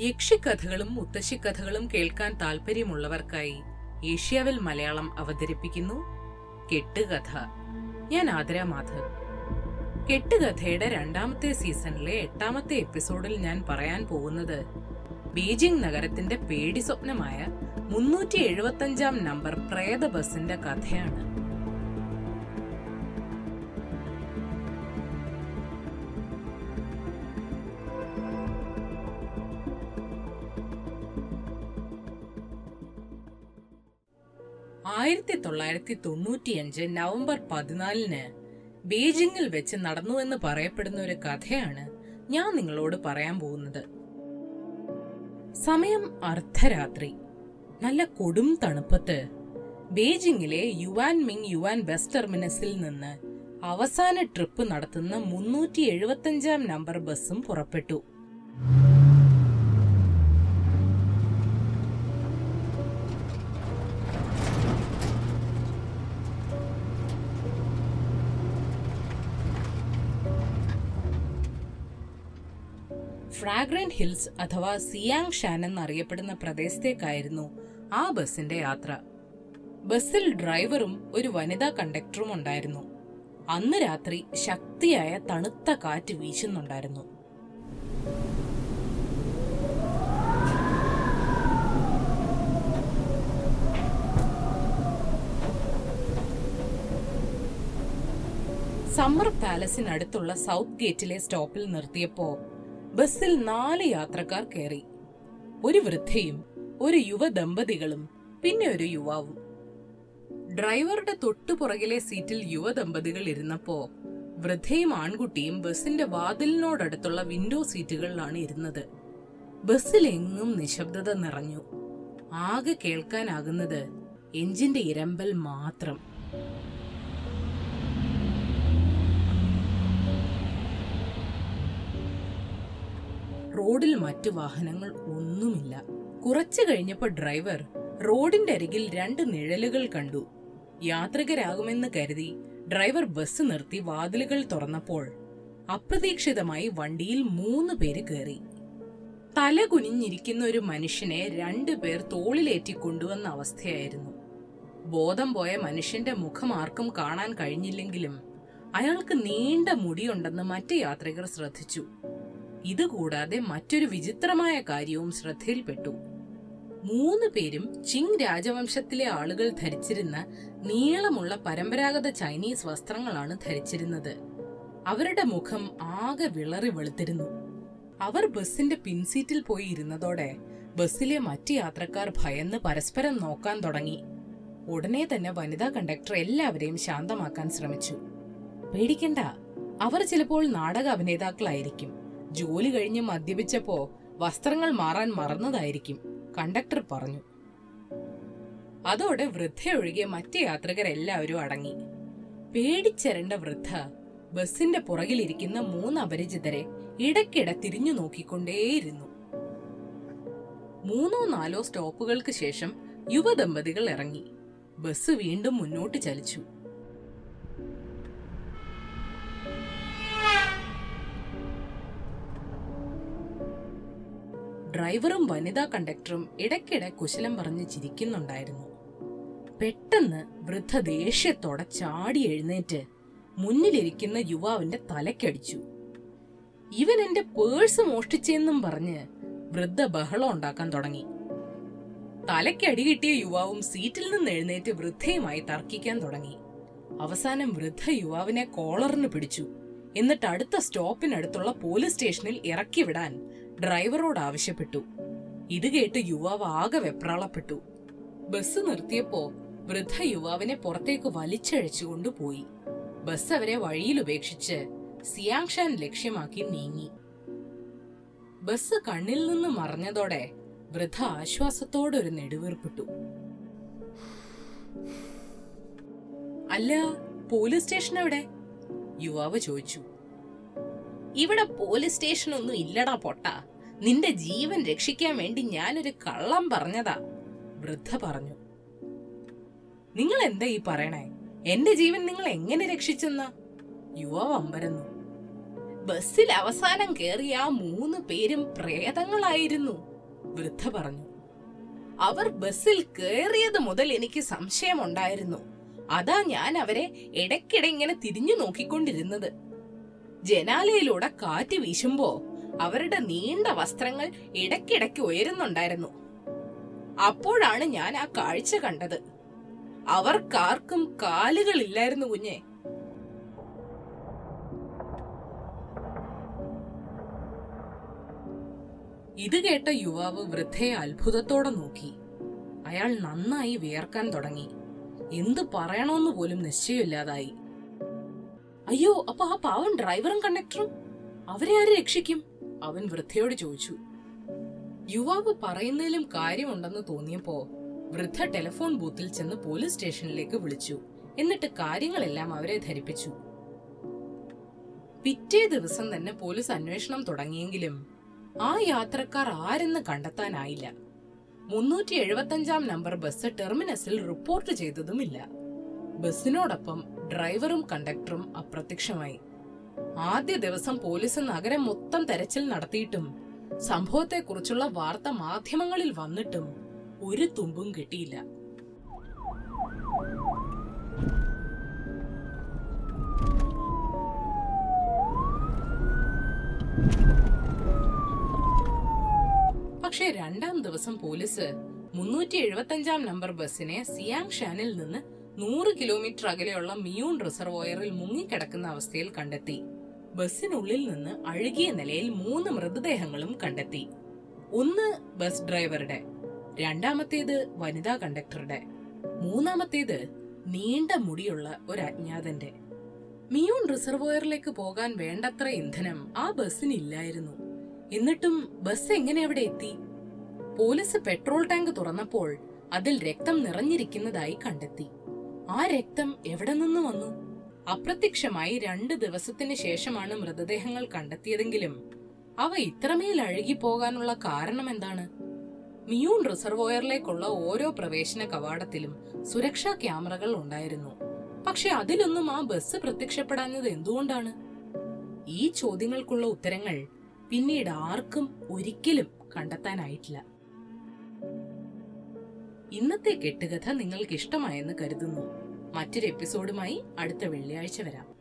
യക്ഷിക്കഥകളും മുത്തശ്ശിക്കഥകളും കേൾക്കാൻ താല്പര്യമുള്ളവർക്കായി ഏഷ്യാവിൽ മലയാളം അവതരിപ്പിക്കുന്നു കെട്ടുകഥ. ഞാൻ ആതിര മാധവ്. കെട്ടുകഥയുടെ രണ്ടാമത്തെ സീസണിലെ എട്ടാമത്തെ എപ്പിസോഡിൽ ഞാൻ പറയാൻ പോകുന്നത് ബീജിംഗ് നഗരത്തിന്റെ പേടി സ്വപ്നമായ മുന്നൂറ്റി എഴുപത്തഞ്ചാം നമ്പർ പ്രേത ബസിന്റെ കഥയാണ്. ആയിരത്തി തൊള്ളായിരത്തി തൊണ്ണൂറ്റിയഞ്ച് നവംബർ പതിനാലിന് ബീജിംഗിൽ വെച്ച് നടന്നുവെന്ന് പറയപ്പെടുന്ന ഒരു കഥയാണ് ഞാൻ നിങ്ങളോട് പറയാൻ പോകുന്നത്. സമയം അർദ്ധരാത്രി. നല്ല കൊടും തണുപ്പത്ത് ബീജിംഗിലെ യുവാൻ മിങ് യുവാൻ ബസ് ടെർമിനസിൽ നിന്ന് അവസാന ട്രിപ്പ് നടത്തുന്ന മുന്നൂറ്റി എഴുപത്തഞ്ചാം നമ്പർ ബസ്സും പുറപ്പെട്ടു. ഫ്രാഗ്രന്റ് ഹിൽസ് അഥവാ സിയാങ് ഷാൻ എന്നറിയപ്പെടുന്ന പ്രദേശത്തേക്കായിരുന്നു ആ ബസിന്റെ യാത്ര. ബസ്സിൽ ഡ്രൈവറും ഒരു വനിതാ കണ്ടക്ടറും ഉണ്ടായിരുന്നു. അന്ന് രാത്രി ശക്തിയായ തണുത്ത കാറ്റ് വീശുന്നുണ്ടായിരുന്നു. സമ്മർ പാലസിനടുത്തുള്ള സൗത്ത് ഗേറ്റിലെ സ്റ്റോപ്പിൽ നിർത്തിയപ്പോ ബസ്സിൽ നാല് യാത്രക്കാർ കയറി. ഒരു വൃദ്ധയും ഒരു യുവ ദമ്പതികളും പിന്നെ ഒരു യുവാവും. ഡ്രൈവറുടെ തൊട്ടുപുറകിലെ സീറ്റിൽ യുവ ദമ്പതികൾ ഇരുന്നപ്പോ വൃദ്ധയും ആൺകുട്ടിയും ബസിന്റെ വാതിലിനോടടുത്തുള്ള വിൻഡോ സീറ്റുകളിലാണ് ഇരുന്നത്. ബസ്സിൽ എങ്ങും നിശബ്ദത നിറഞ്ഞു. ആകെ കേൾക്കാനാകുന്നത് എഞ്ചിന്റെ ഇരമ്പൽ മാത്രം. റോഡിൽ മറ്റു വാഹനങ്ങൾ ഒന്നുമില്ല. കുറച്ചു കഴിഞ്ഞപ്പോൾ ഡ്രൈവർ റോഡിന്റെ അരികിൽ രണ്ട് നിഴലുകൾ കണ്ടു. യാത്രികരാകുമെന്ന് കരുതി ഡ്രൈവർ ബസ് നിർത്തി വാതിലുകൾ തുറന്നപ്പോൾ അപ്രതീക്ഷിതമായി വണ്ടിയിൽ മൂന്ന് പേര് കയറി. തല കുനിഞ്ഞിരിക്കുന്ന ഒരു മനുഷ്യനെ രണ്ടുപേർ തോളിലേറ്റി കൊണ്ടുവന്ന അവസ്ഥയായിരുന്നു. ബോധം പോയ മനുഷ്യന്റെ മുഖം ആർക്കും കാണാൻ കഴിഞ്ഞില്ലെങ്കിലും അയാൾക്ക് നീണ്ട മുടിയുണ്ടെന്ന് മറ്റു യാത്രികർ ശ്രദ്ധിച്ചു. ഇതുകൂടാതെ മറ്റൊരു വിചിത്രമായ കാര്യവും ശ്രദ്ധയിൽപ്പെട്ടു. മൂന്ന് പേരും ചിങ് രാജവംശത്തിലെ ആളുകൾ ധരിച്ചിരുന്ന നീളമുള്ള പരമ്പരാഗത ചൈനീസ് വസ്ത്രങ്ങളാണ് ധരിച്ചിരുന്നത്. അവരുടെ മുഖം ആകെ വിളറി വെളുത്തിരുന്നു. അവർ ബസിന്റെ പിൻസീറ്റിൽ പോയി ഇരുന്നതോടെ ബസ്സിലെ മറ്റ് യാത്രക്കാർ ഭയന്ന് പരസ്പരം നോക്കാൻ തുടങ്ങി. ഉടനെ തന്നെ വനിതാ കണ്ടക്ടർ എല്ലാവരെയും ശാന്തമാക്കാൻ ശ്രമിച്ചു. പേടിക്കണ്ട അവർ ചിലപ്പോൾ നാടക അഭിനേതാക്കളായിരിക്കും. ജോലി കഴിഞ്ഞ് മദ്യപിച്ചപ്പോ വസ്ത്രങ്ങൾ മാറാൻ മറന്നതായിരിക്കും കണ്ടക്ടർ പറഞ്ഞു. അതോടെ വൃദ്ധ വൃദ്ധയൊഴികെ മറ്റു യാത്രികരെല്ലാവരും അടങ്ങി. പേടിച്ചരണ്ട വൃദ്ധ ബസിന്റെ പുറകിലിരിക്കുന്ന മൂന്ന് അപരിചിതരെ ഇടയ്ക്കിടെ തിരിഞ്ഞു നോക്കിക്കൊണ്ടേയിരുന്നു. മൂന്നോ നാലോ സ്റ്റോപ്പുകൾക്ക് ശേഷം യുവദമ്പതികൾ ഇറങ്ങി. ബസ് വീണ്ടും മുന്നോട്ട് ചലിച്ചു. ഡ്രൈവറും വനിതാ കണ്ടക്ടറും ഇടയ്ക്കിടെ കുശലം പറഞ്ഞ് ചിരിക്കുന്നുണ്ടായിരുന്നു. പെട്ടെന്ന് വൃദ്ധ ദേഷ്യത്തോടെ ചാടി എഴുന്നേറ്റ് മുന്നിലിരിക്കുന്ന യുവാവിന്റെ തലക്കടിച്ചു. ഇവൻ എന്റെ പേഴ്സ് മോഷ്ടിച്ചെന്നും പറഞ്ഞ് വൃദ്ധ ബഹളം ഉണ്ടാക്കാൻ തുടങ്ങി. തലയ്ക്കടി കിട്ടിയ യുവാവും സീറ്റിൽ നിന്ന് എഴുന്നേറ്റ് വൃദ്ധയുമായി തർക്കിക്കാൻ തുടങ്ങി. അവസാനം വൃദ്ധ യുവാവിനെ കോളറിന് പിടിച്ചു. എന്നിട്ട് അടുത്ത സ്റ്റോപ്പിനടുത്തുള്ള പോലീസ് സ്റ്റേഷനിൽ ഇറക്കി വിടാൻ ഡ്രൈവറോട് ആവശ്യപ്പെട്ടു. ഇത് കേട്ട് യുവാവ് ആകെ വെപ്രാളപ്പെട്ടു. ബസ് നിർത്തിയപ്പോ വൃദ്ധ യുവാവിനെ പുറത്തേക്ക് വലിച്ചഴച്ചുകൊണ്ട് പോയി. ബസ് അവരെ വഴിയിൽ ഉപേക്ഷിച്ച് സിയാങ്ഷാൻ ലക്ഷ്യമാക്കി നീങ്ങി. ബസ് കണ്ണിൽ നിന്ന് മറഞ്ഞതോടെ വൃദ്ധ ആശ്വാസത്തോടെ ഒരു നെടുവീർപ്പിട്ടു. അല്ല പോലീസ് സ്റ്റേഷൻ എവിടെ യുവാവ് ചോദിച്ചു. ഇവിടെ പോലീസ് സ്റ്റേഷൻ ഒന്നും ഇല്ലടാ പൊട്ട. നിന്റെ ജീവൻ രക്ഷിക്കാൻ വേണ്ടി ഞാനൊരു കള്ളം പറഞ്ഞതാ. വൃദ്ധ പറഞ്ഞു. നിങ്ങൾ എന്താ ഈ പറയണേ? എന്റെ ജീവൻ നിങ്ങൾ എങ്ങനെ രക്ഷിച്ചെന്ന? യുവാവ് അമ്പരന്നു. ബസ്സിൽ അവസാനം കയറിയ ആ മൂന്ന് പേരും പ്രേതങ്ങളായിരുന്നു. വൃദ്ധ പറഞ്ഞു. അവർ ബസ്സിൽ കയറിയത് മുതൽ എനിക്ക് സംശയമുണ്ടായിരുന്നു. അതാ ഞാൻ അവരെ ഇടയ്ക്കിടെ ഇങ്ങനെ തിരിഞ്ഞു നോക്കിക്കൊണ്ടിരുന്നത്. ജനാലയിലൂടെ കാറ്റ് വീശുമ്പോ അവരുടെ നീണ്ട വസ്ത്രങ്ങൾ ഇടയ്ക്കിടയ്ക്ക് ഉയരുന്നുണ്ടായിരുന്നു. അപ്പോഴാണ് ഞാൻ ആ കാഴ്ച കണ്ടത്. അവർക്കാർക്കും കാലുകളില്ലായിരുന്നു കുഞ്ഞെ. ഇത് കേട്ട യുവാവ് വൃദ്ധയെ അത്ഭുതത്തോടെ നോക്കി. അയാൾ നന്നായി വിയർക്കാൻ തുടങ്ങി. എന്തു പറയണമെന്ന് പോലും നിശ്ചയമില്ലാതായി. അയ്യോ അപ്പൊ ആ പാവം ഡ്രൈവറും കണ്ടക്ടറും? അവരെ ആര് രക്ഷിക്കും? അവൻ വൃദ്ധയോട് ചോദിച്ചു. യുവാവ് പറയുന്നതിലും കാര്യമുണ്ടെന്ന് തോന്നിയപ്പോ വൃദ്ധ ടെലിഫോൺ ബൂത്തിൽ ചെന്ന് പോലീസ് സ്റ്റേഷനിലേക്ക് വിളിച്ചു. എന്നിട്ട് കാര്യങ്ങളെല്ലാം അവരെ ധരിപ്പിച്ചു. പിറ്റേ ദിവസം തന്നെ പോലീസ് അന്വേഷണം തുടങ്ങിയെങ്കിലും ആ യാത്രക്കാർ ആരെന്ന് കണ്ടെത്താനായില്ല. മുന്നൂറ്റി എഴുപത്തഞ്ചാം നമ്പർ ബസ് ടെർമിനസിൽ റിപ്പോർട്ട് ചെയ്തതുമില്ല. ബസ്സിനോടൊപ്പം ഡ്രൈവറും കണ്ടക്ടറും അപ്രത്യക്ഷമായി. ആദ്യ ദിവസം പോലീസ് നഗരം മൊത്തം തെരച്ചിൽ നടത്തിയിട്ടും സംഭവത്തെക്കുറിച്ചുള്ള വാർത്ത മാധ്യമങ്ങളിൽ വന്നിട്ടും ഒരു തുമ്പും കിട്ടിയില്ല. പക്ഷേ രണ്ടാം ദിവസം പോലീസ് മുന്നൂറ്റി എഴുപത്തി അഞ്ചാം നമ്പർ ബസ്സിനെ സിയാങ് ഷാനിൽ നിന്ന് നൂറ് കിലോമീറ്റർ അകലെയുള്ള മിയൂൺ റിസർവോയറിൽ മുങ്ങിക്കിടക്കുന്ന അവസ്ഥയിൽ കണ്ടെത്തി. ബസ്സിനുള്ളിൽ നിന്ന് അഴുകിയ നിലയിൽ മൂന്ന് മൃതദേഹങ്ങളും കണ്ടെത്തി. ഒന്ന് ബസ് ഡ്രൈവറുടെ രണ്ടാമത്തേത് വനിതാ കണ്ടക്ടറുടെ മൂന്നാമത്തേത് നീണ്ട മുടിയുള്ള ഒരു അജ്ഞാതന്റെ. മിയൂൺ റിസർവോയറിലേക്ക് പോകാൻ വേണ്ടത്ര ഇന്ധനം ആ ബസ്സിനില്ലായിരുന്നു. എന്നിട്ടും ബസ് എങ്ങനെ അവിടെ എത്തി? പോലീസ് പെട്രോൾ ടാങ്ക് തുറന്നപ്പോൾ അതിൽ രക്തം നിറഞ്ഞിരിക്കുന്നതായി കണ്ടെത്തി. ആ രക്തം എവിടെ നിന്ന് വന്നു? അപ്രത്യക്ഷമായി രണ്ട് ദിവസത്തിന് ശേഷമാണ് മൃതദേഹങ്ങൾ കണ്ടെത്തിയതെങ്കിലും അവ ഇത്രമേൽ അഴുകിപ്പോകാനുള്ള കാരണം എന്താണ്? മിയൂൺ റിസർവോയറിലേക്കുള്ള ഓരോ പ്രവേശന കവാടത്തിലും സുരക്ഷാ ക്യാമറകൾ ഉണ്ടായിരുന്നു. പക്ഷെ അതിലൊന്നും ആ ബസ് പ്രത്യക്ഷപ്പെടാഞ്ഞത് എന്തുകൊണ്ടാണ്? ഈ ചോദ്യങ്ങൾക്കുള്ള ഉത്തരങ്ങൾ പിന്നീട് ആർക്കും ഒരിക്കലും കണ്ടെത്താനായിട്ടില്ല. ഇന്നത്തെ കെട്ടുകഥ നിങ്ങൾക്ക് ഇഷ്ടമായെന്ന് കരുതുന്നു. മറ്റൊരു എപ്പിസോഡുമായി അടുത്ത വെള്ളിയാഴ്ച വരാം.